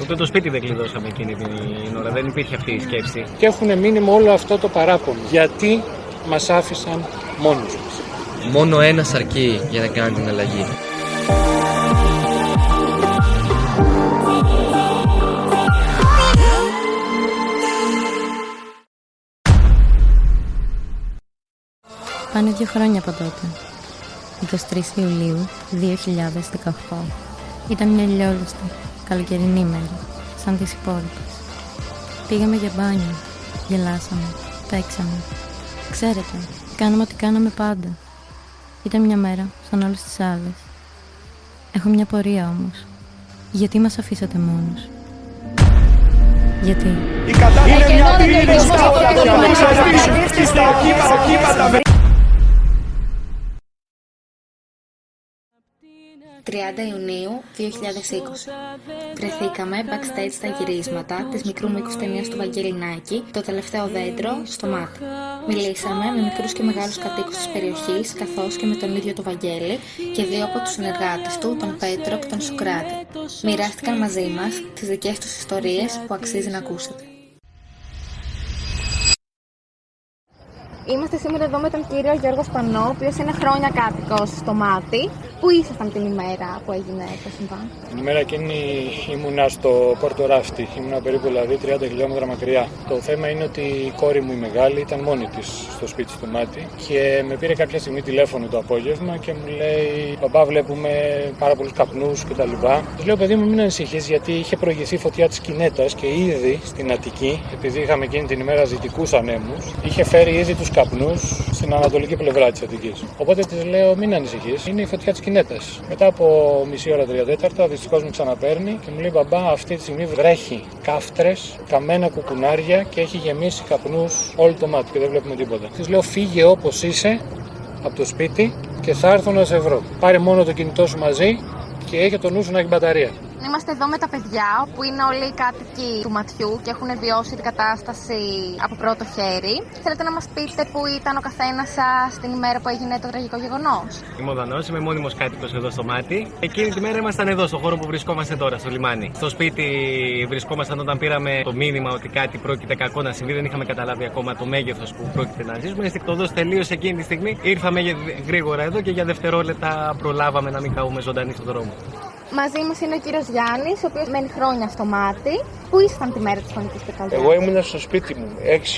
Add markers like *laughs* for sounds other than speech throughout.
Ούτε το σπίτι δεν κλειδώσαμε εκείνη την ώρα, δεν υπήρχε αυτή η σκέψη. Και έχουν μείνει με όλο αυτό το παράπονο. Γιατί μας άφησαν μόνους μας. Μόνο ένας αρκεί για να κάνει την αλλαγή. Πάνε δύο χρόνια από τότε. 23 Ιουλίου 2018. Ήταν μια ηλιόλουστη, καλοκαιρινή μέρα, σαν τις υπόλοιπες. Πήγαμε για μπάνιο, γελάσαμε, παίξαμε. Ξέρετε, κάναμε ό,τι κάναμε πάντα. Ήταν μια μέρα, σαν όλες τις άλλες. Έχω μια πορεία όμως. Γιατί μας αφήσατε μόνους. Γιατί; Η κατάσταση είναι μια 30 Ιουνίου 2020. Βρεθήκαμε backstage στα γυρίσματα της μικρού μήκους ταινίας του Βαγγέλη Νάκη, το τελευταίο δέντρο στο μάτι. Μιλήσαμε με μικρούς και μεγάλους κατοίκους της περιοχής, καθώς και με τον ίδιο τον Βαγγέλη και δύο από τους συνεργάτες του, τον Πέτρο και τον Σοκράτη. Μοιράστηκαν μαζί μας τις δικές τους ιστορίες που αξίζει να ακούσετε. Είμαστε σήμερα εδώ με τον κύριο Γιώργο Σπανό, ο οποίος είναι χρόνια κάτοικος στο Μάτι. Πού ήσασταν την ημέρα που έγινε το συμβάν; Την ημέρα εκείνη ήμουνα στο Πόρτο Ράφτη. Ήμουνα περίπου δηλαδή 30 χιλιόμετρα μακριά. Το θέμα είναι ότι η κόρη μου η μεγάλη ήταν μόνη της στο σπίτι στο Μάτι και με πήρε κάποια στιγμή τηλέφωνο το απόγευμα και μου λέει: Παπά, βλέπουμε πάρα πολλούς καπνούς κτλ. Τη λέω: Παιδί μου, μην ανησυχείς γιατί είχε προηγηθεί φωτιά της κινέτας και ήδη στην Αττική, επειδή είχαμε εκείνη την ημέρα ζητικούς ανέμους, είχε φέρει ήδη τους καπνούς στην ανατολική πλευρά της Αττικής. Οπότε της λέω: Μην ανησυχείς, είναι η φωτιά της κινέτα. Μετά από μισή ώρα, τρία τέταρτα, δυστυχώς μου ξαναπέρνει και μου λέει: Μπαμπά, αυτή τη στιγμή βρέχει κάφτρες, καμένα κουκουνάρια και έχει γεμίσει καπνούς όλο το μάτι και δεν βλέπουμε τίποτα. Της λέω: Φύγε όπως είσαι από το σπίτι και θα έρθω να σε βρω. Πάρε μόνο το κινητό σου μαζί και έχει το νου σου να έχει μπαταρία. Είμαστε εδώ με τα παιδιά που είναι όλοι οι κάτοικοι του ματιού και έχουν βιώσει την κατάσταση από πρώτο χέρι. Θέλετε να μας πείτε που ήταν ο καθένας σας την ημέρα που έγινε το τραγικό γεγονός; Είμαι ο Δανός, είμαι μόνιμος κάτοικος εδώ στο μάτι. Εκείνη τη μέρα ήμασταν εδώ, στο χώρο που βρισκόμαστε τώρα, στο λιμάνι. Στο σπίτι βρισκόμασταν όταν πήραμε το μήνυμα ότι κάτι πρόκειται κακό να συμβεί. Δεν είχαμε καταλάβει ακόμα το μέγεθος που πρόκειται να ζήσουμε. Ενστικτοδό τελείωσε εκείνη τη στιγμή. Ήρθαμε γρήγορα εδώ και για δευτερόλεπτα προλάβαμε να μην καούμε ζωντανοί στον δρόμο. Μαζί μας είναι ο κύριος Γιάννης, ο οποίος μένει χρόνια στο μάτι. Πού ήσταν τη μέρα της φωνική πυρκαγιά. Εγώ ήμουν στο σπίτι μου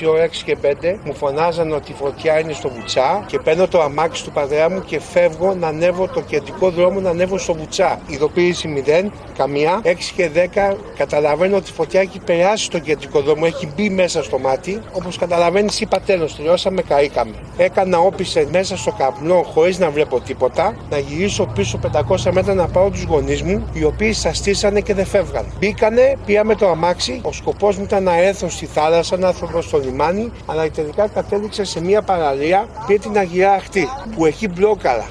6 ώρα, 6 και 5. Μου φωνάζαν ότι η φωτιά είναι στο βουτσά και παίρνω το αμάξι του πατέρα μου και φεύγω να ανέβω το κεντρικό δρόμο να ανέβω στο βουτσά. Ειδοποίηση 0, καμία. 6 και 10 καταλαβαίνω ότι η φωτιά έχει περάσει στο κεντρικό δρόμο, έχει μπει μέσα στο μάτι. Όπως καταλαβαίνεις, είπα τέλος, τελειώσαμε, καήκαμε. Έκανα όπισε μέσα στο καπνό χωρίς να βλέπω τίποτα, να γυρίσω πίσω 500 μέτρα να πάω τους γονείς μου, οι οποίοι σαστήσανε και δεν φεύγαν. Μπήκανε, πήγαμε το αμάξι. Ο σκοπός μου ήταν να έρθω στη θάλασσα, να έρθω στο λιμάνι, αλλά τελικά κατέληξε σε μια παραλία πήρε την Αγιά Αχτή, που εκεί μπλόκαρα.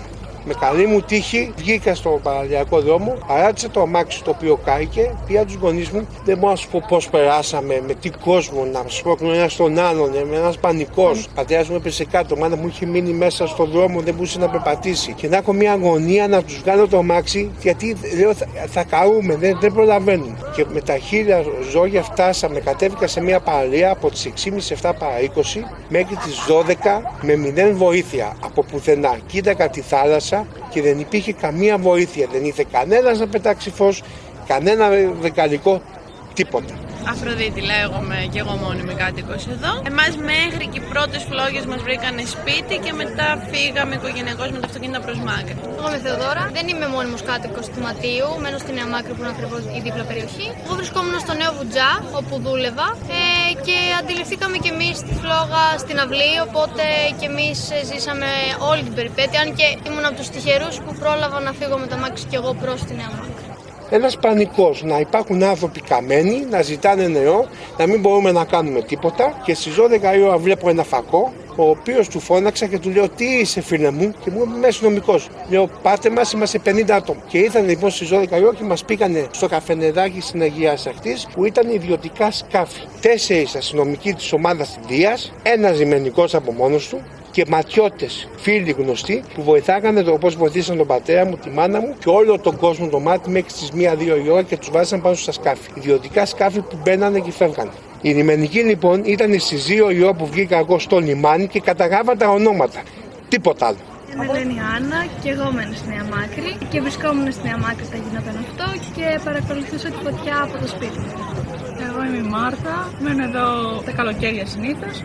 Με καλή μου τύχη βγήκα στο παραλιακό δρόμο, παράτησα το αμάξι το οποίο κάηκε, πήγα τους γονείς μου. Δεν μπορώ να σου πω πώς περάσαμε, με τι κόσμο, να σπρώχνω ένα στον άλλον, με ένας πανικός. Mm. Πατέρα μου έπεσε κάτω, μάνα μου είχε μείνει μέσα στον δρόμο, δεν μπορούσε να περπατήσει. Και να έχω μια αγωνία να τους βγάλω το αμάξι, γιατί λέω θα, θα καούμε, δεν, δεν προλαβαίνουν. Και με τα χίλια ζώγια φτάσαμε, κατέβηκα σε μια παραλία από τις 6.30-7 παρα 20 μέχρι τις 12 με μηδέν βοήθεια από πουθενά. Κοίτακα τη θάλασσα και δεν υπήρχε καμία βοήθεια. Δεν ήρθε κανένας να πετάξει φως, κανένα δεκαλικό, τίποτα. Αφροδίτη λέγομαι και εγώ μόνιμη κάτοικος εδώ. Εμάς μέχρι και οι πρώτες φλόγες μας βρήκανε σπίτι και μετά φύγαμε οικογενειακώς με το αυτοκίνητο προς Μάκρη. Εγώ είμαι Θεοδόρα, δεν είμαι μόνιμος κάτοικος του Ματίου, μένω στη Νέα Μάκρη που είναι ακριβώς η δίπλα περιοχή. Εγώ βρισκόμουν στο Νέο Βουτζά όπου δούλευα ε, και αντιληφθήκαμε κι εμείς τη φλόγα στην αυλή οπότε κι εμείς ζήσαμε όλη την περιπέτεια αν και ήμουν από τους τυχερούς που πρόλαβα να φύγω με το μάξι κι εγώ προς τη Νέα Μάκρη ένας πανικός να υπάρχουν άνθρωποι καμένοι, να ζητάνε νερό, να μην μπορούμε να κάνουμε τίποτα. Και στις 12 η ώρα βλέπω ένα φακό, ο οποίος του φώναξα και του λέω: Τι είσαι, φίλε μου, και μου είπε: Είμαι αστυνομικός. Λέω: Πάτε μας, είμαστε 50 άτομα. Και ήρθαν λοιπόν στις 12 η ώρα και μας πήγανε στο καφενεδάκι στην Αγίας Σαχτή, που ήταν ιδιωτικά σκάφη. Τέσσερις αστυνομικοί της ομάδας Δίας, ένας ζημενικό από μόνος του, και ματιώτες φίλοι γνωστοί που βοηθάγανε το πώς βοηθήσαν τον πατέρα μου, τη μάνα μου και όλο τον κόσμο το μάτι μέχρι τις 1-2 η ώρα και τους βάζαν πάνω στα σκάφη. Ιδιωτικά σκάφη που μπαίνανε και φεύγανε. Η λιμενική λοιπόν ήταν στι 2 η ώρα που βγήκα εγώ στο λιμάνι και καταγάβα τα ονόματα. Τίποτα άλλο. Είμαι Ελένη Άννα και εγώ μένω στη Νέα Μάκρη και βρισκόμουν στη Νέα Μάκρη όταν γινόταν αυτό και παρακολουθούσα τη φωτιά από το σπίτι μου. Εγώ είμαι η Μάρθα, μένω εδώ τα καλοκαίρια συνήθως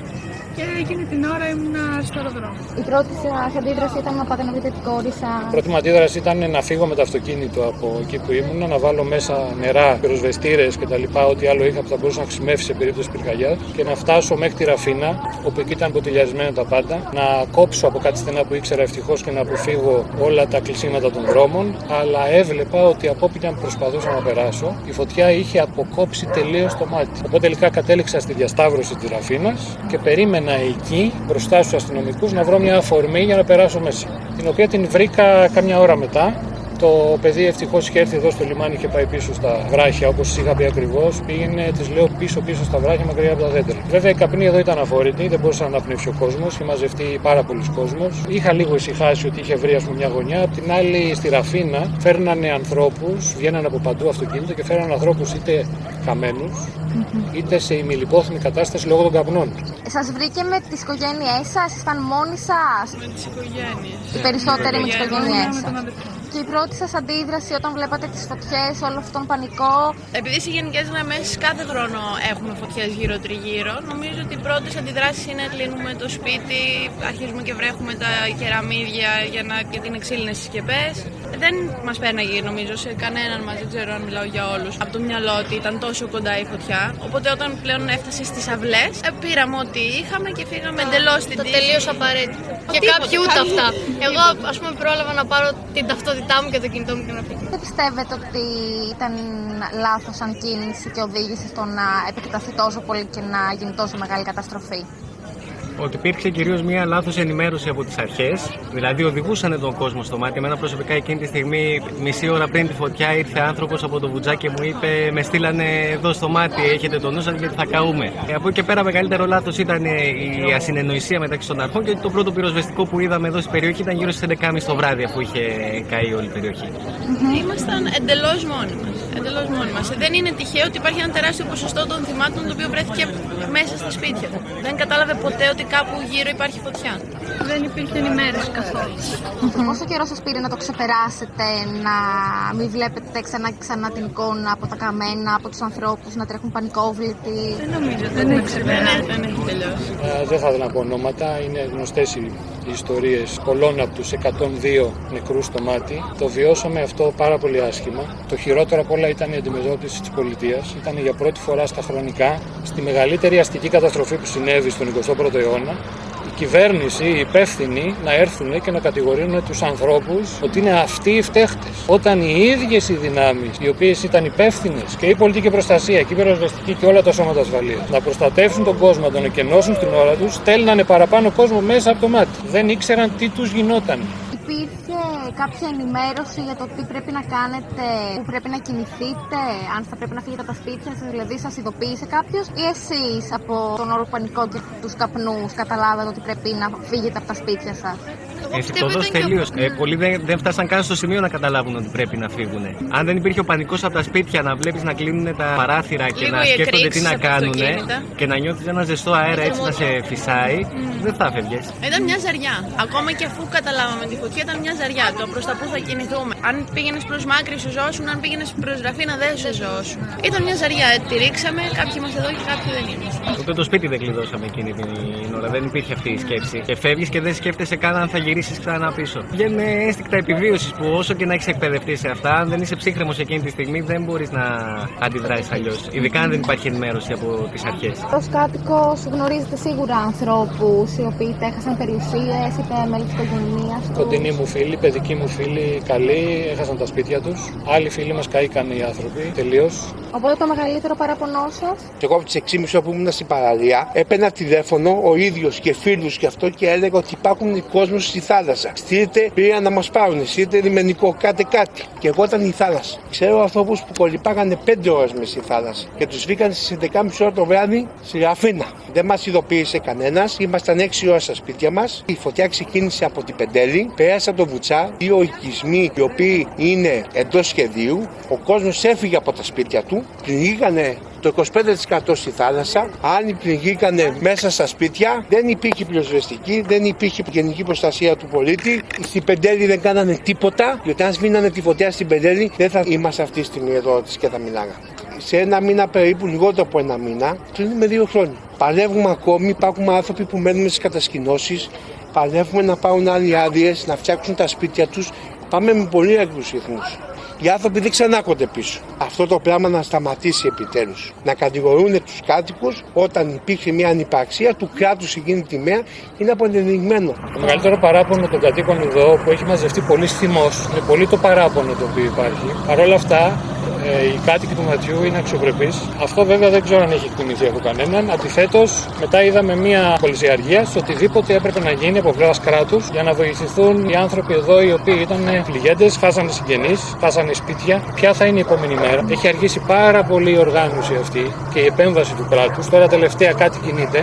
και εκείνη την ώρα ήμουν στο αεροδρόμιο. Η πρώτη σα αντίδραση ήταν να πάτε να δείτε την κόρη σα. Η πρώτη μου αντίδραση ήταν να φύγω με το αυτοκίνητο από εκεί που ήμουν, να βάλω μέσα νερά, πυροσβεστήρες κτλ. Ό,τι άλλο είχα που θα μπορούσε να χρησιμεύσει σε περίπτωση πυρκαγιά και να φτάσω μέχρι τη Ραφίνα, όπου εκεί ήταν ποτηλιαρισμένα τα πάντα, να κόψω από κάτι στενά που ήξερα ευτυχώς και να αποφύγω όλα τα κλεισίματα των δρόμων. Αλλά έβλεπα ότι από όπου ήταν προσπαθούσα να περάσω, η φωτιά είχε αποκόψει τελείως το μάτι. Οπότε τελικά κατέληξα στη διασταύρωση της Ραφίνας και περίμενα εκεί μπροστά στους αστυνομικούς να βρω μια αφορμή για να περάσω μέσα. Την οποία την βρήκα κάμια ώρα μετά. Το παιδί ευτυχώς είχε έρθει εδώ στο λιμάνι και πάει πίσω στα βράχια, όπως είχα πει ακριβώς. Πήγαινε, της λέω πίσω-πίσω στα βράχια μακριά από τα δέντρα. Βέβαια η καπνή εδώ ήταν αφόρητη, δεν μπορούσε να αναπνεύσει ο κόσμος, είχε μαζευτεί πάρα πολλοί κόσμος. Είχα λίγο ησυχάσει ότι είχε βρει πούμε, μια γωνιά. Απ' την άλλη στη Ραφίνα φέρνανε ανθρώπους, βγαίνανε από παντού αυτοκίνητα και φέρνανε ανθρώπους είτε καμένου, είτε σε ημιλιπόθυμη κατάσταση λόγω των καπνών. Σας βρήκε με τις οικογένειές σας, ήσταν μόνοι σας; Με τις οικογένειες. Οι περισσότεροι με τις οικογένειές σας. Και η πρώτη σας αντίδραση όταν βλέπατε τις φωτιές, όλο αυτόν τον πανικό; Επειδή σε γενικές γραμμές κάθε χρόνο έχουμε φωτιές γύρω-τριγύρω, νομίζω ότι οι πρώτες αντιδράσεις είναι κλείνουμε το σπίτι, αρχίζουμε και βρέχουμε τα κεραμίδια για, να, για την εξήλυνε στι σκεπές. Δεν μας πέρναγε νομίζω σε κανέναν μας, δεν ξέρω αν μιλάω για όλους, από το μυαλό ότι ήταν τόσο κοντά η φωτιά. Οπότε όταν πλέον έφτασε στις αυλές, πήραμε ό,τι είχαμε και φύγαμε εντελώς στην Το τελείω απαραίτητο. Και κάποιοι ούτε αυτά. Εγώ, ας πούμε, πρόλαβα να πάρω την ταυτότητά μου και το κινητό μου και να φύγω. Δεν πιστεύετε ότι ήταν λάθος αν κίνηση και οδήγησε στο να επεκταθεί τόσο πολύ και να γίνει τόσο μεγάλη καταστροφή; Ότι υπήρξε κυρίως μία λάθος ενημέρωση από τις αρχές. Δηλαδή, οδηγούσαν τον κόσμο στο μάτι. Εμένα προσωπικά εκείνη τη στιγμή, μισή ώρα πριν τη φωτιά, ήρθε άνθρωπος από το βουτζάκι και μου είπε: Με στείλανε εδώ στο μάτι, έχετε τον νου σας γιατί θα καούμε. Ε, από εκεί και πέρα, μεγαλύτερο λάθος ήταν η ασυνεννοησία μεταξύ των αρχών και το πρώτο πυροσβεστικό που είδαμε εδώ στην περιοχή ήταν γύρω στις 11.30 το βράδυ, αφού είχε καεί όλη η περιοχή. Ήμασταν εντελώς μόνοι μας. Εντελώς μόνοι μα. Δεν είναι τυχαίο ότι υπάρχει ένα τεράστιο ποσοστό των θυμάτων το οποίο βρέθηκε μέσα στα σπίτια. Δεν κατάλαβε ποτέ ότι κάπου γύρω υπάρχει φωτιά. Δεν υπήρχε ενημέρωση καθόλου. Πόσο καιρό σας πήρε να το ξεπεράσετε, να μην βλέπετε ξανά και ξανά την εικόνα από τα καμένα, από τους ανθρώπους να τρέχουν πανικόβλητοι; Δεν νομίζω, δεν έχει ξεπεράσει. Δεν έχει τελειώσει. Ε, δεν θα ήθελα να πω ονόματα, είναι γνωστές οι οι ιστορίες πολλών από τους 102 νεκρούς στο μάτι. Το βιώσαμε αυτό πάρα πολύ άσχημα. Το χειρότερο απ' όλα ήταν η αντιμετώπιση της πολιτείας. Ήταν για πρώτη φορά στα χρονικά, στη μεγαλύτερη αστική καταστροφή που συνέβη στον 21ο αιώνα, η κυβέρνηση, οι υπεύθυνοι να έρθουν και να κατηγορούν τους ανθρώπους ότι είναι αυτοί οι φταίχτες. Όταν οι ίδιες οι δυνάμεις, οι οποίες ήταν υπεύθυνες και η πολιτική προστασία και η πυροσβεστική και όλα τα σώματα ασφαλείας, να προστατεύσουν τον κόσμο, να τον εκενώσουν στην ώρα τους, στέλνανε παραπάνω κόσμο μέσα από το μάτι. Δεν ήξεραν τι τους γινόταν. Υπήρχε κάποια ενημέρωση για το τι πρέπει να κάνετε, που πρέπει να κινηθείτε, αν θα πρέπει να φύγετε από τα σπίτια σας, δηλαδή σας ειδοποίησε κάποιος ή εσείς από τον όρο πανικό και τους καπνούς καταλάβατε ότι πρέπει να φύγετε από τα σπίτια σας; Ενστικτοδό τελείω. Ε, πολλοί δεν, δεν φτάσαν καν στο σημείο να καταλάβουν ότι πρέπει να φύγουν. Αν δεν υπήρχε ο πανικός από τα σπίτια να βλέπεις να κλείνουν τα παράθυρα και Λίγο να οι σκέφτονται τι να εκρήξεις από τα κάνουν αυτοκίνητα. και να νιώθεις ένα ζεστό αέρα έτσι να σε φυσάει, δεν θα φεύγες. Ήταν μια ζαριά. Ακόμα και αφού καταλάβαμε τη φωτιά, ήταν μια ζαριά. Το προς τα που θα κινηθούμε. Αν πήγαινες προς μάκρη, σου ζώσουν. Αν πήγαινες προς ραφίνα, δεν σου ζώσουν. Ήταν μια ζαριά. Ε, Τη ρίξαμε. Κάποιοι είμαστε εδώ και κάποιοι δεν είμαστε. Ούτε το σπίτι δεν κλειδώσαμε εκείνη την ώρα. Δεν υπήρχε αυτή η σκέψη. Και φεύγεις και δεν σκέφτεσαι καν αν θα γυρίσεις ξανά πίσω. Βγαίνουν ένστικτα επιβίωσης που όσο και να έχεις εκπαιδευτεί σε αυτά, αν δεν είσαι ψύχρεμος εκείνη τη στιγμή, δεν μπορείς να αντιδράσεις αλλιώς. Ειδικά αν δεν υπάρχει ενημέρωση από τις αρχές. Ως κάτοικος γνωρίζετε σίγουρα ανθρώπους οι οποίοι είτε έχασαν περιουσίες είτε μέλη της οικογένειας τους. Κοντινοί μου φίλοι, παιδικοί μου φίλοι, καλοί, έχασαν τα σπίτια τους. Άλλοι φίλοι μας καήκαν οι άνθρωποι τελείως. Οπότε το μεγαλύτερο παράπονό σας; Και εγώ από τις 6.30 ώρα που ήμουν στην παραλία, έπαιρνα τηλέφωνο ο ίδιος και φίλους και αυτό και έλεγα ότι υπάρχουν κόσμος στη θάλασσα. Στείλτε πήραν να μας πάρουν. Στείλτε λιμενικό, κάτε κάτι. Και εγώ ήταν η θάλασσα. Ξέρω ανθρώπους που κολυπάγανε 5 ώρες μες στη θάλασσα και τους βγήκαν στις 11.30 ώρα το βράδυ στη Ραφίνα. Δεν μας ειδοποίησε κανένας. Ήμασταν 6 ώρες στα σπίτια μας. Η φωτιά ξεκίνησε από την Πεντέλη, πέρασε από το Βουτσά, δύο οικισμοί οι οποίοι είναι εντός σχεδίου. Ο κόσμος έφυγε από τα σπίτια του, πληγήκανε το 25% στη θάλασσα, άλλοι πληγήκανε μέσα στα σπίτια, δεν υπήρχε πυροσβεστική, δεν υπήρχε γενική προστασία του πολίτη. Στην Πεντέλη δεν κάνανε τίποτα, γιατί αν σβήνανε τη φωτιά στην Πεντέλη δεν θα είμαστε αυτή τη στιγμή εδώ και θα μιλάγα. Σε ένα μήνα περίπου, λιγότερο από ένα μήνα, κλείνουμε δύο χρόνια. Παλεύουμε ακόμη, υπάρχουν άνθρωποι που μένουν στις κατασκηνώσεις, παλεύουμε να πάρουν άλλοι άδειες, να φτιάξουν τα σπίτια τους. Πάμε με πολύ αγκρού ρυθμούς οι άνθρωποι δεν ξανάκονται πίσω. Αυτό το πράγμα να σταματήσει επιτέλους. Να κατηγορούν τους κάτοικους όταν υπήρχε μια ανυπαρξία του κράτους εκείνη τη μέρα είναι αποδεδειγμένο. Το μεγαλύτερο παράπονο των κατοίκων εδώ που έχει μαζευτεί πολύ θυμό είναι πολύ το παράπονο το οποίο υπάρχει. Παρ' όλα αυτά ε, οι κάτοικοι του ματιού είναι αξιοπρεπείς. Αυτό βέβαια δεν ξέρω αν έχει εκτιμηθεί από κανέναν. Αντιθέτως, μετά είδαμε μια πολυσιαργία στο οτιδήποτε έπρεπε να γίνει από πλευράς κράτους για να βοηθηθούν οι άνθρωποι εδώ οι οποίοι ήταν πληγέντες, χάσανε συγγενείς, χάσανε σπίτια. Ποια θα είναι η επόμενη μέρα. Έχει αργήσει πάρα πολύ η οργάνωση αυτή και η επέμβαση του κράτους. Τώρα τελευταία κάτι κινείται,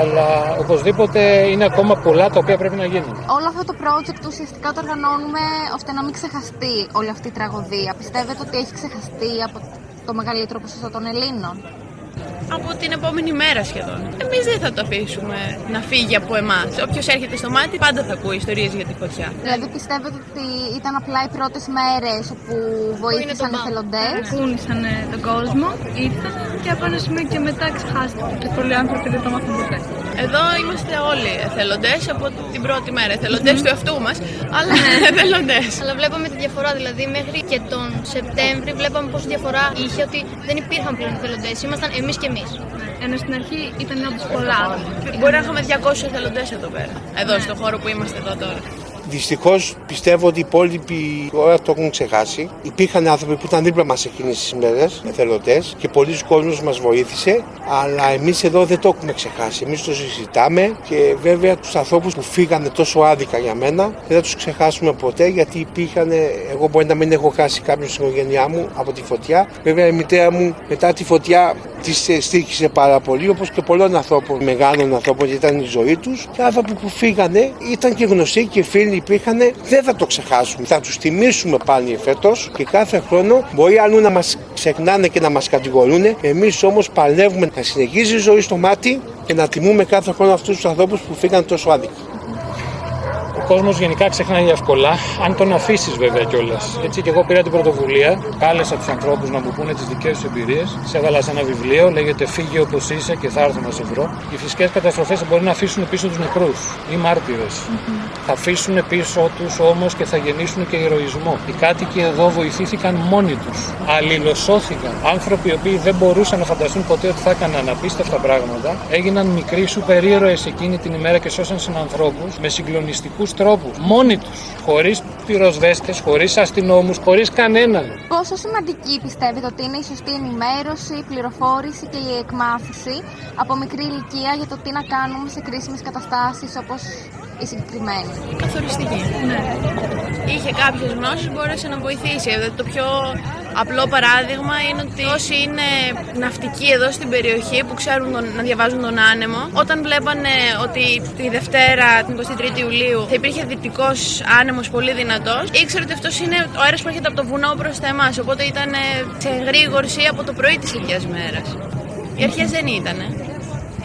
αλλά οπωσδήποτε είναι ακόμα πολλά τα οποία πρέπει να γίνουν. Όλο αυτό το project ουσιαστικά το οργανώνουμε ώστε να μην ξεχαστεί όλη αυτή η τραγωδία. Πιστεύετε ότι έχει ξεχαστεί; Από το μεγαλύτερο ποσοστό των Ελλήνων από την επόμενη μέρα σχεδόν. Εμείς δεν θα το αφήσουμε να φύγει από εμάς. Όποιος έρχεται στο μάτι πάντα θα ακούει ιστορίες για τη φωτιά. Δηλαδή πιστεύετε ότι ήταν απλά οι πρώτες μέρες όπου βοήθησαν οι θελοντές; Κούνησαν τον κόσμο, ήρθαν και από ένα σημείο και μετά ξεχάστηκαν. Και πολλοί άνθρωποι δεν το μάθουν ποτέ. Εδώ είμαστε όλοι εθελοντές από την πρώτη μέρα. Εθελοντές του εαυτού μας, αλλά *laughs* εθελοντές. Αλλά βλέπαμε τη διαφορά. Δηλαδή, μέχρι και τον Σεπτέμβρη βλέπαμε πόση διαφορά είχε ότι δεν υπήρχαν πλέον εθελοντές. Ήμασταν εμείς και εμείς. Ενώ στην αρχή ήταν όντω πολλά. Μπορεί να είχαμε 200 εθελοντές εδώ πέρα. Εδώ, στο χώρο που είμαστε εδώ τώρα. Δυστυχώς πιστεύω ότι οι υπόλοιποι τώρα το έχουν ξεχάσει. Υπήρχαν άνθρωποι που ήταν δίπλα μας εκείνες τις ημέρες, εθελοντές, και πολλοί κόσμοι μας βοήθησε. Αλλά εμείς εδώ δεν το έχουμε ξεχάσει. Εμείς το συζητάμε και βέβαια τους ανθρώπους που φύγανε τόσο άδικα για μένα δεν θα τους ξεχάσουμε ποτέ γιατί υπήρχαν. Εγώ μπορεί να μην έχω χάσει κάποιον στην οικογένειά μου από τη φωτιά. Βέβαια η μητέρα μου μετά τη φωτιά τη στήχησε πάρα πολύ όπως και πολλών ανθρώπων, μεγάλων ανθρώπων γιατί ήταν η ζωή τους. Και άνθρωποι που φύγανε ήταν και γνωστοί και φίλοι υπήρχαν, δεν θα το ξεχάσουμε. Θα τους τιμήσουμε πάλι φέτος και κάθε χρόνο μπορεί αλλού να μας ξεχνάνε και να μας κατηγορούν. Εμείς όμως παλεύουμε να συνεχίζει η ζωή στο μάτι και να τιμούμε κάθε χρόνο αυτούς τους ανθρώπους που φύγαν τόσο άδικα κόσμος γενικά ξεχνάει εύκολα, αν τον αφήσεις βέβαια κιόλας. Έτσι και εγώ πήρα την πρωτοβουλία, κάλεσα τους ανθρώπους να μου πούνε τις δικές τους εμπειρίες. Σε έβαλα σε ένα βιβλίο, λέγεται Φύγε όπως είσαι και θα έρθω να σε βρω. Οι φυσικές καταστροφές μπορεί να αφήσουν πίσω τους νεκρούς ή μάρτυρες. Mm-hmm. Θα αφήσουν πίσω τους όμως και θα γεννήσουν και ηρωισμό. Οι κάτοικοι εδώ βοηθήθηκαν μόνοι τους. Αλληλοσώθηκαν. Άνθρωποι οι οποίοι δεν μπορούσαν να φανταστούν ποτέ ότι θα έκαναν απίστευτα πράγματα, έγιναν μικροί σου περίρωε εκείνη την ημέρα και σώσαν συνανθρώπους με συγκλονιστικούς τρόπου. Μόνοι τους. Χωρίς πυροσβέστες, χωρίς αστυνόμους, χωρίς κανέναν. Πόσο σημαντική πιστεύετε ότι είναι η σωστή ενημέρωση, η πληροφόρηση και η εκμάθηση από μικρή ηλικία για το τι να κάνουμε σε κρίσιμες καταστάσεις όπως η συγκεκριμένη. Καθοριστική. Ναι. Είχε κάποιες γνώσεις, μπόρεσε να βοηθήσει. Δηλαδή, το πιο απλό παράδειγμα είναι ότι όσοι είναι ναυτικοί εδώ στην περιοχή που ξέρουν τον, να διαβάζουν τον άνεμο, όταν βλέπανε ότι τη Δευτέρα, την 23η Ιουλίου, θα υπήρχε δυτικός άνεμος πολύ δυνατός, ήξερε ότι αυτός είναι ο αέρας που έρχεται από το βουνό προς τα εμάς. Οπότε ήταν σε γρήγορση από το πρωί της ίδιας μέρας. Οι αρχές δεν ήτανε.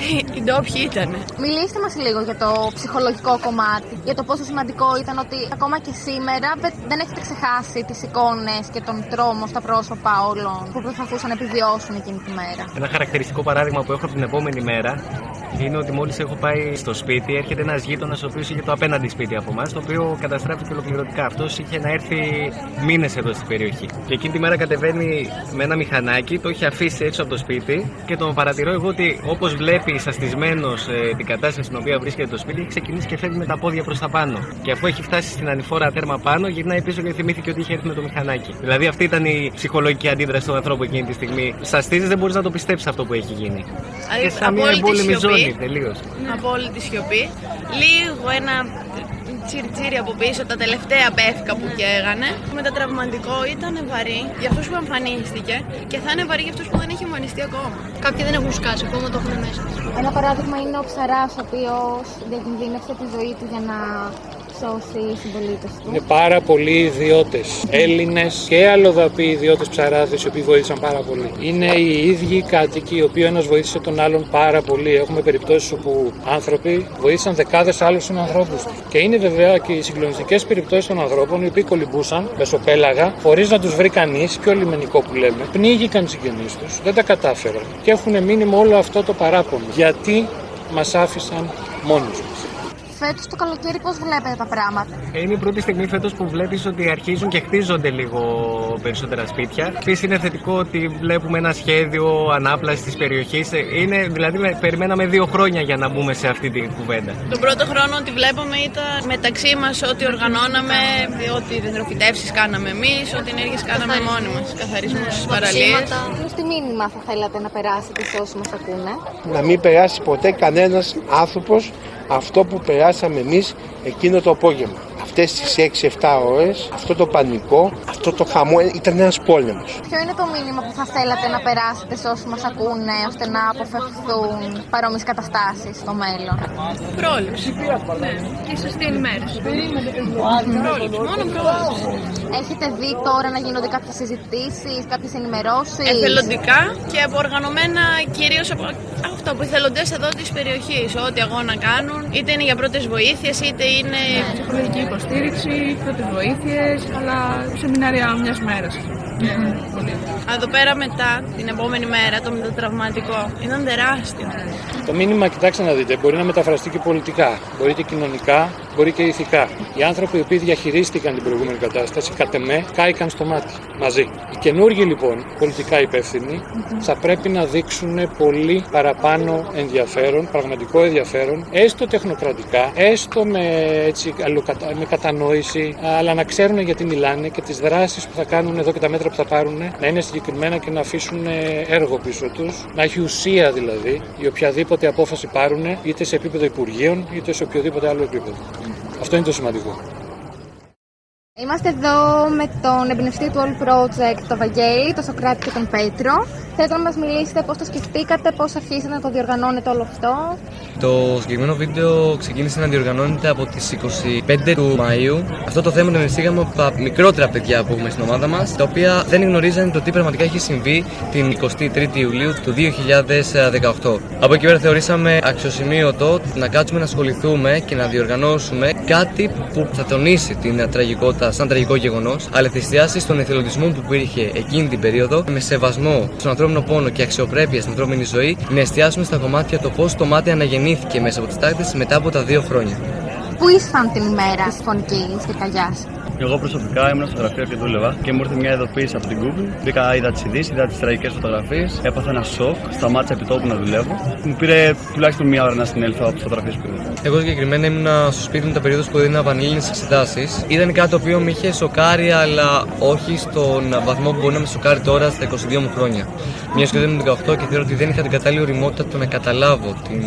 *laughs* Οι ντόπιοι ήταν. Μιλήστε μας λίγο για το ψυχολογικό κομμάτι. Για το πόσο σημαντικό ήταν ότι ακόμα και σήμερα δεν έχετε ξεχάσει τις εικόνες και τον τρόμο στα πρόσωπα όλων που προσπαθούσαν να επιβιώσουν εκείνη τη μέρα. Ένα χαρακτηριστικό παράδειγμα που έχω από την επόμενη μέρα είναι ότι μόλις έχω πάει στο σπίτι, έρχεται ένας γείτονας ο οποίος είχε το απέναντι σπίτι από εμάς, το οποίο καταστράφηκε ολοκληρωτικά. Αυτός είχε να έρθει μήνες εδώ στην περιοχή. Και εκείνη τη μέρα κατεβαίνει με ένα μηχανάκι, το είχε αφήσει έξω από το σπίτι και τον παρατηρώ εγώ ότι όπως βλέπει σαστισμένο ε, την κατάσταση στην οποία βρίσκεται το σπίτι, έχει ξεκινήσει και φεύγει με τα πόδια προς τα πάνω. Και αφού έχει φτάσει στην ανηφόρα τέρμα πάνω, γυρνάει πίσω και θυμήθηκε ότι είχε έρθει με το μηχανάκι. Δηλαδή αυτή ήταν η ψυχολογική αντίδραση του ανθρώπου εκείνη τη στιγμή. Σαστίζεις, δεν μπορείς να το πιστέψεις αυτό που έχει γίνει. και σαν μια εμπόλεμη ζώνη τελείως. Απόλυτη σιωπή. Λίγο ένα τσιρτσίρι από πίσω, τα τελευταία πέφκα που καίγανε. Με τα τραυματικό ήταν βαρύ για αυτούς που εμφανίστηκε και θα είναι βαρύ για αυτούς που δεν έχει εμφανιστεί ακόμα. Κάποιοι δεν έχουν σκάσει, ακόμα το έχουν μέσα. Ένα παράδειγμα είναι ο ψαράς, ο οποίος διακινδύνευσε τη ζωή του για να σώσει οι συμπολίτες του. Είναι πάρα πολλοί ιδιώτες. Έλληνες και αλλοδαποί ιδιώτες ψαράδες οι οποίοι βοήθησαν πάρα πολύ. Είναι οι ίδιοι κάτοικοι, οι οποίοι ένας βοήθησε τον άλλον πάρα πολύ. Έχουμε περιπτώσεις όπου άνθρωποι βοήθησαν δεκάδες άλλους ανθρώπου. Και είναι βέβαια και οι συγκλονιστικές περιπτώσεις των ανθρώπων οι οποίοι κολυμπούσαν μεσοπέλαγα χωρίς να τους βρει κανείς και ο λιμενικό που λέμε. Πνίγηκαν οι συγγενείς τους, δεν τα κατάφεραν και έχουν μείνει με όλο αυτό το παράπονο. Γιατί μας άφησαν μόνου μας φέτος το καλοκαίρι πώς βλέπετε τα πράγματα; Είναι η πρώτη στιγμή φέτος που βλέπεις ότι αρχίζουν και χτίζονται λίγο περισσότερα σπίτια. Επίσης είναι θετικό ότι βλέπουμε ένα σχέδιο ανάπλασης της περιοχής. Είναι, δηλαδή, περιμέναμε δύο χρόνια για να μπούμε σε αυτή την κουβέντα. Τον πρώτο χρόνο ότι βλέπαμε ήταν μεταξύ μας ότι οργανώναμε, ότι δεντροφυτεύσει κάναμε εμείς, ότι ενέργειες κάναμε μόνοι μας. Καθαρισμούς στις παραλίες. Τι μήνυμα θα θέλατε να περάσετε σε όσοι μας ακούνε; Να μην περάσει ποτέ κανένας άνθρωπος αυτό που περάσαμε εμείς εκείνο το απόγευμα. Αυτές τις 6-7 ώρες, αυτό το πανικό, αυτό το χαμό ήταν ένας πόλεμος. Ποιο είναι το μήνυμα που θα θέλατε να περάσετε σε όσους μας ακούνε ώστε να αποφευθούν παρόμοιες καταστάσεις στο μέλλον; Πρόληψη. Ναι. Και σωστή ενημέρωση. Πρόληψη. Μόνο πρόληψη. Έχετε δει τώρα να γίνονται κάποιες συζητήσεις, κάποιες ενημερώσεις; Εθελοντικά και από οργανωμένα κυρίως από αυτό που εθελοντές εδώ της περιοχής. Ό,τι αγώνα κάνουν, είτε είναι για πρώτες βοήθειες, είτε είναι... Ψυχολογική υποστήριξη, πρώτες βοήθειες, αλλά σεμινάρια μιας μέρας. Εδώ πέρα μετά, την επόμενη μέρα, το μετατραυματικό, ήταν τεράστιο. Το μήνυμα, κοιτάξτε να δείτε, μπορεί να μεταφραστεί και πολιτικά, μπορεί και κοινωνικά, μπορεί και ηθικά. Οι άνθρωποι οι οποίοι διαχειρίστηκαν την προηγούμενη κατάσταση, κατ' εμέ, κάηκαν στο μάτι μαζί. Οι καινούργοι λοιπόν πολιτικά υπεύθυνοι θα πρέπει να δείξουν πολύ παραπάνω ενδιαφέρον, πραγματικό ενδιαφέρον, έστω τεχνοκρατικά, έστω με, έτσι, με κατανόηση, αλλά να ξέρουν γιατί μιλάνε και τις δράσεις που θα κάνουν εδώ και τα μέτρα που θα πάρουν να είναι συγκεκριμένα και να αφήσουν έργο πίσω τους, να έχει ουσία δηλαδή η οποιαδήποτε απόφαση πάρουν, είτε σε επίπεδο Υπουργείων είτε σε οποιοδήποτε άλλο επίπεδο. Αυτό είναι το σημαντικό. Είμαστε εδώ με τον εμπνευστή του All Project, τον Βαγγέλη, τον Σοκράτη και τον Πέτρο. Θέλετε να μας μιλήσετε πώς το σκεφτήκατε, πώς αρχίσατε να το διοργανώνετε όλο αυτό. Το συγκεκριμένο βίντεο ξεκίνησε να διοργανώνεται από τις 25 του Μαΐου. Αυτό το θέμα το εμπνευστήκαμε από τα μικρότερα παιδιά που έχουμε στην ομάδα μας, τα οποία δεν γνωρίζαν το τι πραγματικά έχει συμβεί την 23η Ιουλίου του 2018. Από εκεί πέρα θεωρήσαμε αξιοσημείωτο να κάτσουμε να ασχοληθούμε και να διοργανώσουμε κάτι που θα τονίσει την τραγικότητα σαν τραγικό γεγονός, αλλά θα εστιάσει στον εθελοντισμό που υπήρχε εκείνη την περίοδο, με σεβασμό στον ανθρώπινο πόνο και αξιοπρέπεια στην ανθρώπινη ζωή, να εστιάσουμε στα κομμάτια το πώς το μάτι αναγεννήθηκε μέσα από τις τάκτες μετά από τα δύο χρόνια. Πού ήσταν την ημέρα τη φωνική πυρκαγιά, εγώ προσωπικά ήμουν στο γραφείο και δούλευα και μου ήρθε μια ειδοποίηση από την Google. Μπήκα, είδα τις ειδήσεις, είδα τις τραγικές φωτογραφίες. Έπαθα ένα σοκ, σταμάτησα επί τόπου να δουλεύω. Μου πήρε τουλάχιστον μία ώρα να συνέλθω από τις φωτογραφίες που είδα. Εγώ συγκεκριμένα ήμουν στο σπίτι μου τα περίοδος που έδινα πανελλήνιε εξετάσεις. Ήταν κάτι το οποίο με είχε σοκάρει, αλλά όχι στον βαθμό που μπορεί να με σοκάρει τώρα στα 22 μου χρόνια. Μιας και δεν 18 και θεωρώ ότι δεν είχα την κατάλληλη οριμότητα το να καταλάβω την,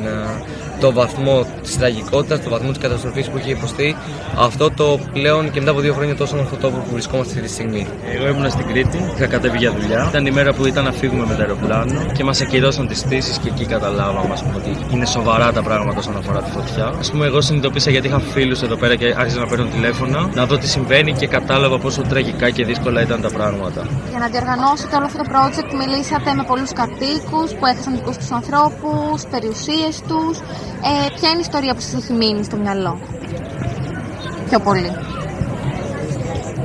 το βαθμό της τραγικότητας, το βαθμό της καταστροφής που είχε υποστεί. Αυτό το πλέον και μετά από δύο χρόνια τόσο ορθοτόπο που βρισκόμαστε αυτή τη στιγμή. Εγώ ήμουν στην Κρήτη, είχα κατέβει για δουλειά. Ήταν η μέρα που ήταν να φύγουμε με το αεροπλάνο και μας ακυρώσαν τις πτήσεις και εκεί καταλάβαμε πούμε, ότι είναι σοβαρά τα πράγματα όσον αφορά τη φωτιά. Α πούμε, εγώ συνειδητοποίησα γιατί είχα φίλους εδώ πέρα και άρχισα να παίρνω τηλέφωνα, να δω τι συμβαίνει και κατάλαβα πόσο τραγικά και δύσκολα ήταν τα πράγματα. Για να διοργανώσετε όλο αυτό το project, μιλήσατε με πολλούς κατοίκους που έχασαν δικούς τους ανθρώπους, περιουσίες τους. Ε, ποια είναι η ιστορία που σα έχει μείνει στο μυαλό, πιο πολύ.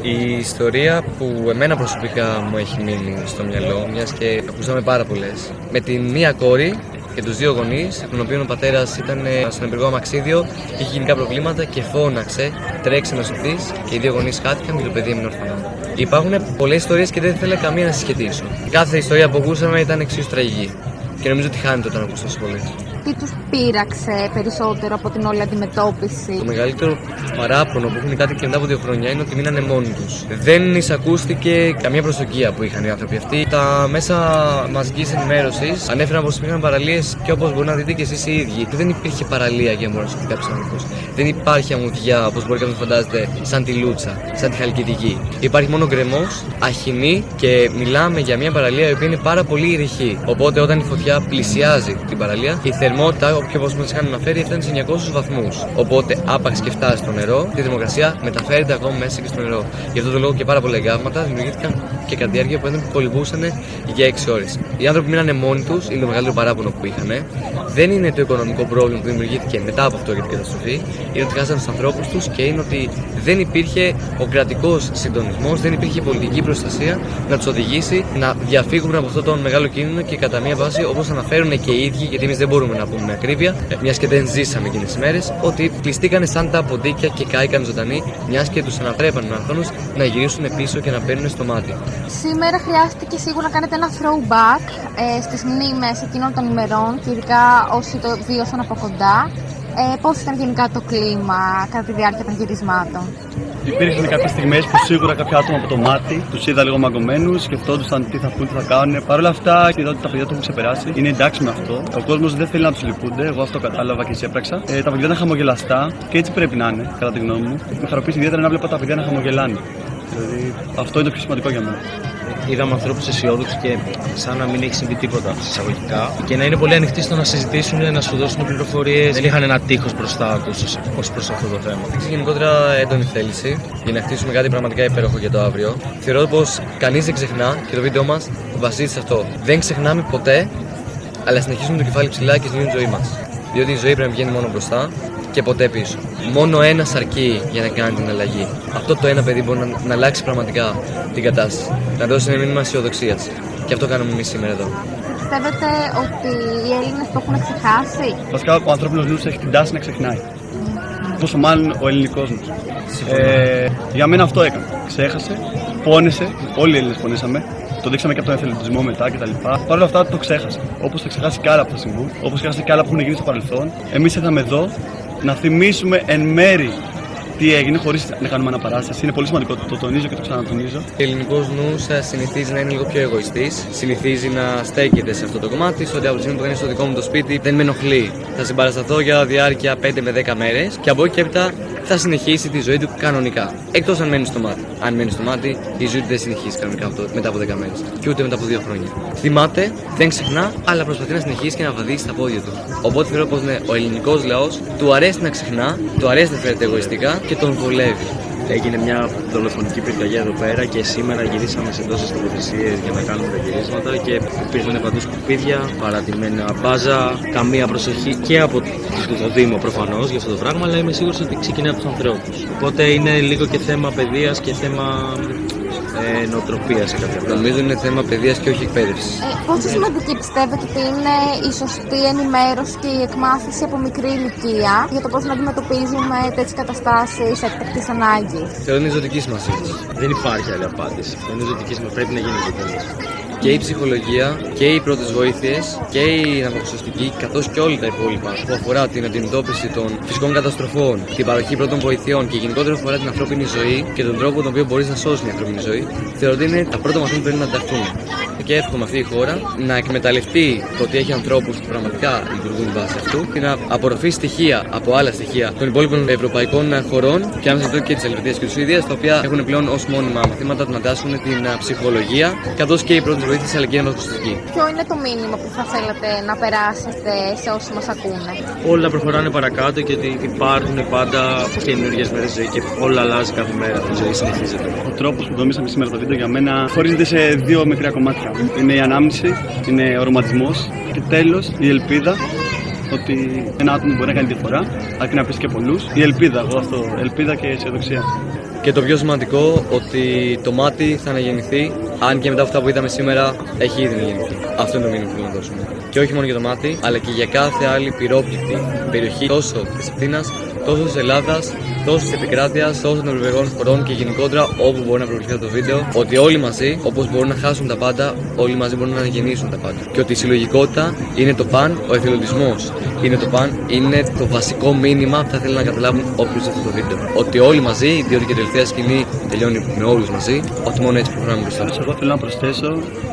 Η ιστορία που εμένα προσωπικά μου έχει μείνει στο μυαλό, μιας και ακούσαμε πάρα πολλές. Με την μία κόρη και τους δύο γονείς, των οποίων ο πατέρας ήταν στον εμπειρικό αμαξίδιο, είχε γενικά προβλήματα και φώναξε, τρέξε να σωθεί και οι δύο γονείς χάθηκαν και το παιδί έμεινε ορφανό. Υπάρχουν πολλές ιστορίες και δεν ήθελα καμία να συσχετήσω. Κάθε ιστορία που ακούσαμε ήταν εξίσου τραγική και νομίζω ότι χάνεται όταν ακούσαμε πολλές. Τι τους πείραξε περισσότερο από την όλη αντιμετώπιση; Το μεγαλύτερο παράπονο που έχουν οι κάτοικοι μετά από δύο χρόνια είναι ότι μείνανε μόνοι τους. Δεν εισακούστηκε καμία προσδοκία που είχαν οι άνθρωποι αυτοί. Τα μέσα μαζικής ενημέρωσης ανέφεραν πως υπήρχαν παραλίες και όπως μπορεί να δείτε και εσείς οι ίδιοι. Δεν υπήρχε παραλία για να μπορεί να σωθεί κάποιο άνθρωπο. Δεν υπάρχει αμμουδιά όπως μπορεί κάποιος να φαντάζεται σαν τη Λούτσα, σαν τη Χαλκιδική. Υπάρχει μόνο γκρεμός, αχινή και μιλάμε για μια παραλία η οποία είναι πάρα πολύ ρηχή. Οπότε όταν η φωτιά πλησιάζει την παραλία, η θερμότητα, όπω μα είχαν αναφέρει, φτάνει σε 900 βαθμούς. Οπότε άπαξ και φτάσει στο νερό, τη θερμοκρασία μεταφέρεται ακόμα μέσα και στο νερό. Γι' αυτό το λόγο και πάρα πολλά εγκάβματα δημιουργήθηκαν και κατά τη διάρκεια που δεν κολυμπούσαν για 6 ώρες. Οι άνθρωποι μείνανε μόνοι τους, είναι το μεγαλύτερο παράπονο που είχαν. Δεν είναι το οικονομικό πρόβλημα που δημιουργήθηκε μετά από αυτό για την καταστροφή, είναι ότι χάσανε τους ανθρώπους τους και είναι ότι δεν υπήρχε ο κρατικός συντονισμός, δεν υπήρχε πολιτική προστασία να τους οδηγήσει να διαφύγουν από αυτό τον μεγάλο κίνδυνο και κατά μία βάση, όπως αναφέρουν και οι ίδιοι, γιατί εμείς δεν μπορούμε να πούμε με ακρίβεια, μιας και δεν ζήσαμε εκείνες τις μέρες, ότι πληστήκανε σαν τα ποντίκια και κάηκαν ζωντανοί, μιας και τους ανατρέπαν με ανθρώπου να γυρίσουν πίσω και να παίρνουν στο μάτι. Σήμερα χρειάστηκε σίγουρα να κάνετε ένα throwback ε, στις μνήμες εκείνων των ημερών και ειδικά όσοι το βίωσαν από κοντά. Ε, Πώς ήταν γενικά το κλίμα κατά τη διάρκεια των γυρισμάτων; Υπήρχαν κάποιες στιγμές που σίγουρα κάποια άτομα από το μάτι τους είδα λίγο μαγκωμένους, σκεφτόντουσαν τι θα πούν, τι θα κάνουν. Παρ' όλα αυτά, είδα ότι τα παιδιά το έχουν ξεπεράσει. Είναι εντάξει με αυτό. Ο κόσμος δεν θέλει να τους λυπούνται. Εγώ αυτό κατάλαβα και έπραξα. Ε, τα παιδιά ήταν χαμογελαστά και έτσι πρέπει να είναι, κατά τη γνώμη μου. Με χαροποίησε ιδιαίτερα να βλέπω τα παιδιά να χαμογελάνε. Δηλαδή, αυτό είναι το πιο σημαντικό για μένα είδαμε ανθρώπους αισιόδοξου και σαν να μην έχει συμβεί τίποτα εισαγωγικά και να είναι πολύ ανοιχτοί στο να συζητήσουν, να σου δώσουν πληροφορίες. Δεν είχαν ένα τείχος μπροστά τους ως προς αυτό το θέμα. Έχει γενικότερα έντονη θέληση για να χτίσουμε κάτι πραγματικά υπέροχο για το αύριο. Θεωρώ πως κανείς δεν ξεχνά και το βίντεο μας βασίζεται σε αυτό. Δεν ξεχνάμε ποτέ, αλλά συνεχίζουμε το κεφάλι ψηλά και ζούμε τη ζωή μας. Διότι η ζωή πρέπει να βγαίνει μόνο μπροστά και ποτέ πίσω. Μόνο ένα αρκεί για να κάνει την αλλαγή. Αυτό το ένα παιδί μπορεί να, να αλλάξει πραγματικά την κατάσταση. Να δώσει ένα μήνυμα αισιοδοξίας. Και αυτό κάνουμε εμείς σήμερα εδώ. Πιστεύετε ότι οι Έλληνες το έχουν ξεχάσει; Βασικά ο ανθρώπινος νους έχει την τάση να ξεχνάει. Πόσο μάλλον ο ελληνικός νους. Ε, για μένα αυτό έκανε. Ξέχασε, πόνεσε, όλοι οι Έλληνες πονέσαμε. Το δείξαμε και από τον εθελοντισμό μετά κτλ. Παρ' όλα αυτά το ξέχασε. Όπως θα ξεχάσει και άλλα που θα συμβούν, όπως ξέχασε και άλλα που έχουν γίνει στο παρελθόν. Εμείς ήρθαμε εδώ να θυμίσουμε εν μέρη τι έγινε χωρίς να κάνουμε αναπαράσταση. Είναι πολύ σημαντικό, το, το τονίζω και το ξανατονίζω. Ο ελληνικός νους ε, συνηθίζει να είναι λίγο πιο εγωιστής. Συνηθίζει να στέκεται σε αυτό το κομμάτι. Στο ότι από τη στιγμή που δεν είναι στο δικό μου το σπίτι δεν με ενοχλεί. Θα συμπαρασταθώ για διάρκεια 5 με 10 μέρες και από εκεί και έπειτα θα συνεχίσει τη ζωή του κανονικά. Εκτός αν μένει στο μάτι. Αν μένει στο μάτι, η ζωή του δεν συνεχίζει κανονικά αυτό, μετά από 10 μέρες. Και ούτε μετά από 2 χρόνια. Θυμάται, δεν ξεχνά, αλλά προσπαθεί να συνεχίσει και να βαδίσει τα πόδια του. Οπότε θεωρώ πω ναι, ο ελληνικός λαός του αρέσει να ξεχνά, του αρέσει να φέρεται εγωιστικά και τον βολεύει. Έγινε μια δολοφονική πυρκαγιά εδώ πέρα και σήμερα γυρίσαμε σε τόσες τοποθεσίες για να κάνουμε τα γυρίσματα και υπήρχαν παντού σκουπίδια, παρατημένα μπάζα, καμία προσοχή και από το Δήμο προφανώς για αυτό το πράγμα, αλλά είμαι σίγουρος ότι ξεκινάει από τους ανθρώπους. Οπότε είναι λίγο και θέμα παιδείας και θέμα ε, νοοτροπία σε κάποια πράγματα. Νομίζω είναι θέμα παιδείας και όχι εκπαίδευσης. Ε, πόσο σημαντική πιστεύετε ότι είναι η σωστή ενημέρωση και η εκμάθηση από μικρή ηλικία για το πώς να αντιμετωπίζουμε τέτοιες καταστάσεις έκτακτης ανάγκης; Θεωρώ είναι ζωτική σημασία. Δεν υπάρχει άλλη απάντηση. Είναι ζωτική σημασία. Πρέπει να γίνει ζωτική και η ψυχολογία και οι πρώτες βοήθειες και η ναυαγοσωστική καθώς και όλα τα υπόλοιπα που αφορά την αντιμετώπιση των φυσικών καταστροφών, την παροχή πρώτων βοηθειών και γενικότερα αφορά την ανθρώπινη ζωή και τον τρόπο τον οποίο μπορεί να σώσει μια ανθρώπινη ζωή, θεωρώ ότι είναι τα πρώτα μαθήματα που πρέπει να ενταχθούν. Και εύχομαι αυτή η χώρα να εκμεταλλευτεί το ότι έχει ανθρώπους που πραγματικά λειτουργούν βάσει αυτού και να απορροφεί στοιχεία από άλλα στοιχεία των υπόλοιπων ευρωπαϊκών χωρών και άμεσα αυτό και της Ελβετίας και της Σουηδίας, τα οποία έχουν πλέον ως μόνιμα μαθήματα να τάσσουν την ψυχολογία καθώς και οι πρώτε βοήθειε αλλά και η Ποιο είναι το μήνυμα που θα θέλατε να περάσετε σε όσοι μας ακούνε; Όλα προχωράνε παρακάτω και ότι υπάρχουν πάντα καινούργιες μέρες ζωή και όλα αλλάζει κάθε μέρα. Η ζωή συνεχίζεται. Ο τρόπος που δομήσαμε σήμερα το βίντεο για μένα χωρίζεται σε δύο μικρά κομμάτια. Είναι η ανάμνηση, είναι ο ρομαντισμός και τέλος η ελπίδα ότι ένα άτομο μπορεί να κάνει διαφορά, αρκεί να πεις και πολλούς. Η ελπίδα, εγώ αυτό. Ελπίδα και αισιοδοξία. Και το πιο σημαντικό ότι το μάτι θα αναγεννηθεί, αν και μετά αυτά που είδαμε σήμερα έχει ήδη αναγεννηθεί. Αυτό είναι το μήνυμα που θέλουμε να δώσουμε. Και όχι μόνο για το μάτι, αλλά και για κάθε άλλη πυρόπληκτη περιοχή τόσο της Αθήνας τόσος της Ελλάδας, τόσος της επικράτειας, τόσος των ευρωπαϊκών χωρών και γενικότερα όπου μπορεί να προβληθεί το βίντεο. Ότι όλοι μαζί, όπως μπορούν να χάσουν τα πάντα, όλοι μαζί μπορούν να αναγεννήσουν τα πάντα. Και ότι η συλλογικότητα είναι το παν, ο εθελοντισμός είναι το παν, είναι το βασικό μήνυμα που θα ήθελα να καταλάβουν όποιο αυτό το βίντεο. Ότι όλοι μαζί, διότι και η τελευταία σκηνή τελειώνει με όλους μαζί, ότι μόνο έτσι προχωράμε μπροστά. Εγώ θέλω να προσθέσω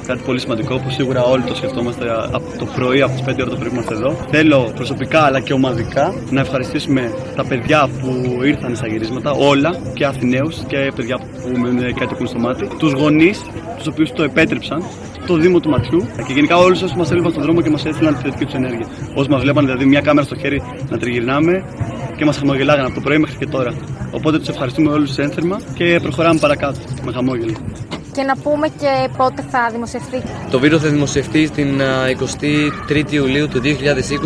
κάτι πολύ σημαντικό που σίγουρα όλοι το σκεφτόμαστε από το πρωί, από τις 5 ώρα το πρωί που είμαστε εδώ. Θέλω προσωπικά αλλά και ομαδικά να ευχαριστήσουμε τα παιδιά που ήρθαν στα γυρίσματα, όλα και Αθηναίους και παιδιά που με κατοικούν στο μάτι, τους γονείς, τους οποίους το επέτρεψαν, το Δήμο του Ματιού και γενικά όλους όσους μας έλειπαν στον δρόμο και μας έστειλαν τη θετική τους ενέργεια. Όσοι μας βλέπαν δηλαδή μια κάμερα στο χέρι να τριγυρνάμε και μας χαμογελάγαν από το πρωί μέχρι και τώρα. Οπότε τους ευχαριστούμε όλους ένθερμα και προχωράμε παρακάτω με χαμόγελο και να πούμε και πότε θα δημοσιευτεί. Το βίντεο θα δημοσιευτεί στην 23η Ιουλίου του 2020,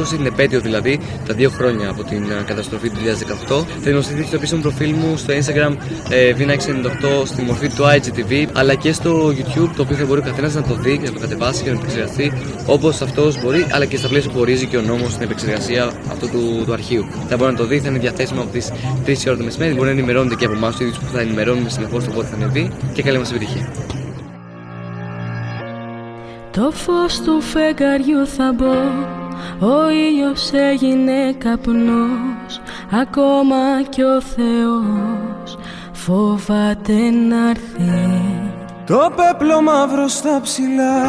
την επέτειο δηλαδή, τα δύο χρόνια από την καταστροφή του 2018. Θα δημοσιευτεί στο επίσημο προφίλ μου στο Instagram ε, V698 στη μορφή του IGTV, αλλά και στο YouTube, το οποίο θα μπορεί ο καθένας να το δει και να το κατεβάσει και να επεξεργαστεί όπως αυτός μπορεί, αλλά και στα πλαίσια που ορίζει και ο νόμος στην επεξεργασία αυτού του, του αρχείου. Θα μπορεί να το δει, θα είναι διαθέσιμο από τις 3 ώρα το μεσημέρι, μπορεί να ενημερώνεται και από εμάς του ίδιου που θα ενημερώνουμε συνεχώς το πότε θα ανεβεί και καλή μας επιτυχία. Το φως του φεγγαριού θα μπω Ο ήλιος έγινε καπνός Ακόμα κι ο Θεός Φοβάται να έρθει. Το πέπλο μαύρο στα ψηλά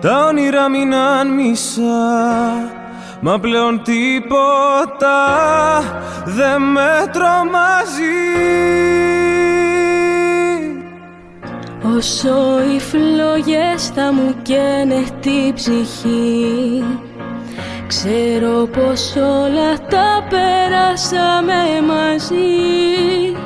Τα όνειρα μείναν μισά Μα πλέον τίποτα δεν με τρομάζει Όσο οι φλόγες θα μου καίνε την ψυχή Ξέρω πως όλα τα περάσαμε μαζί.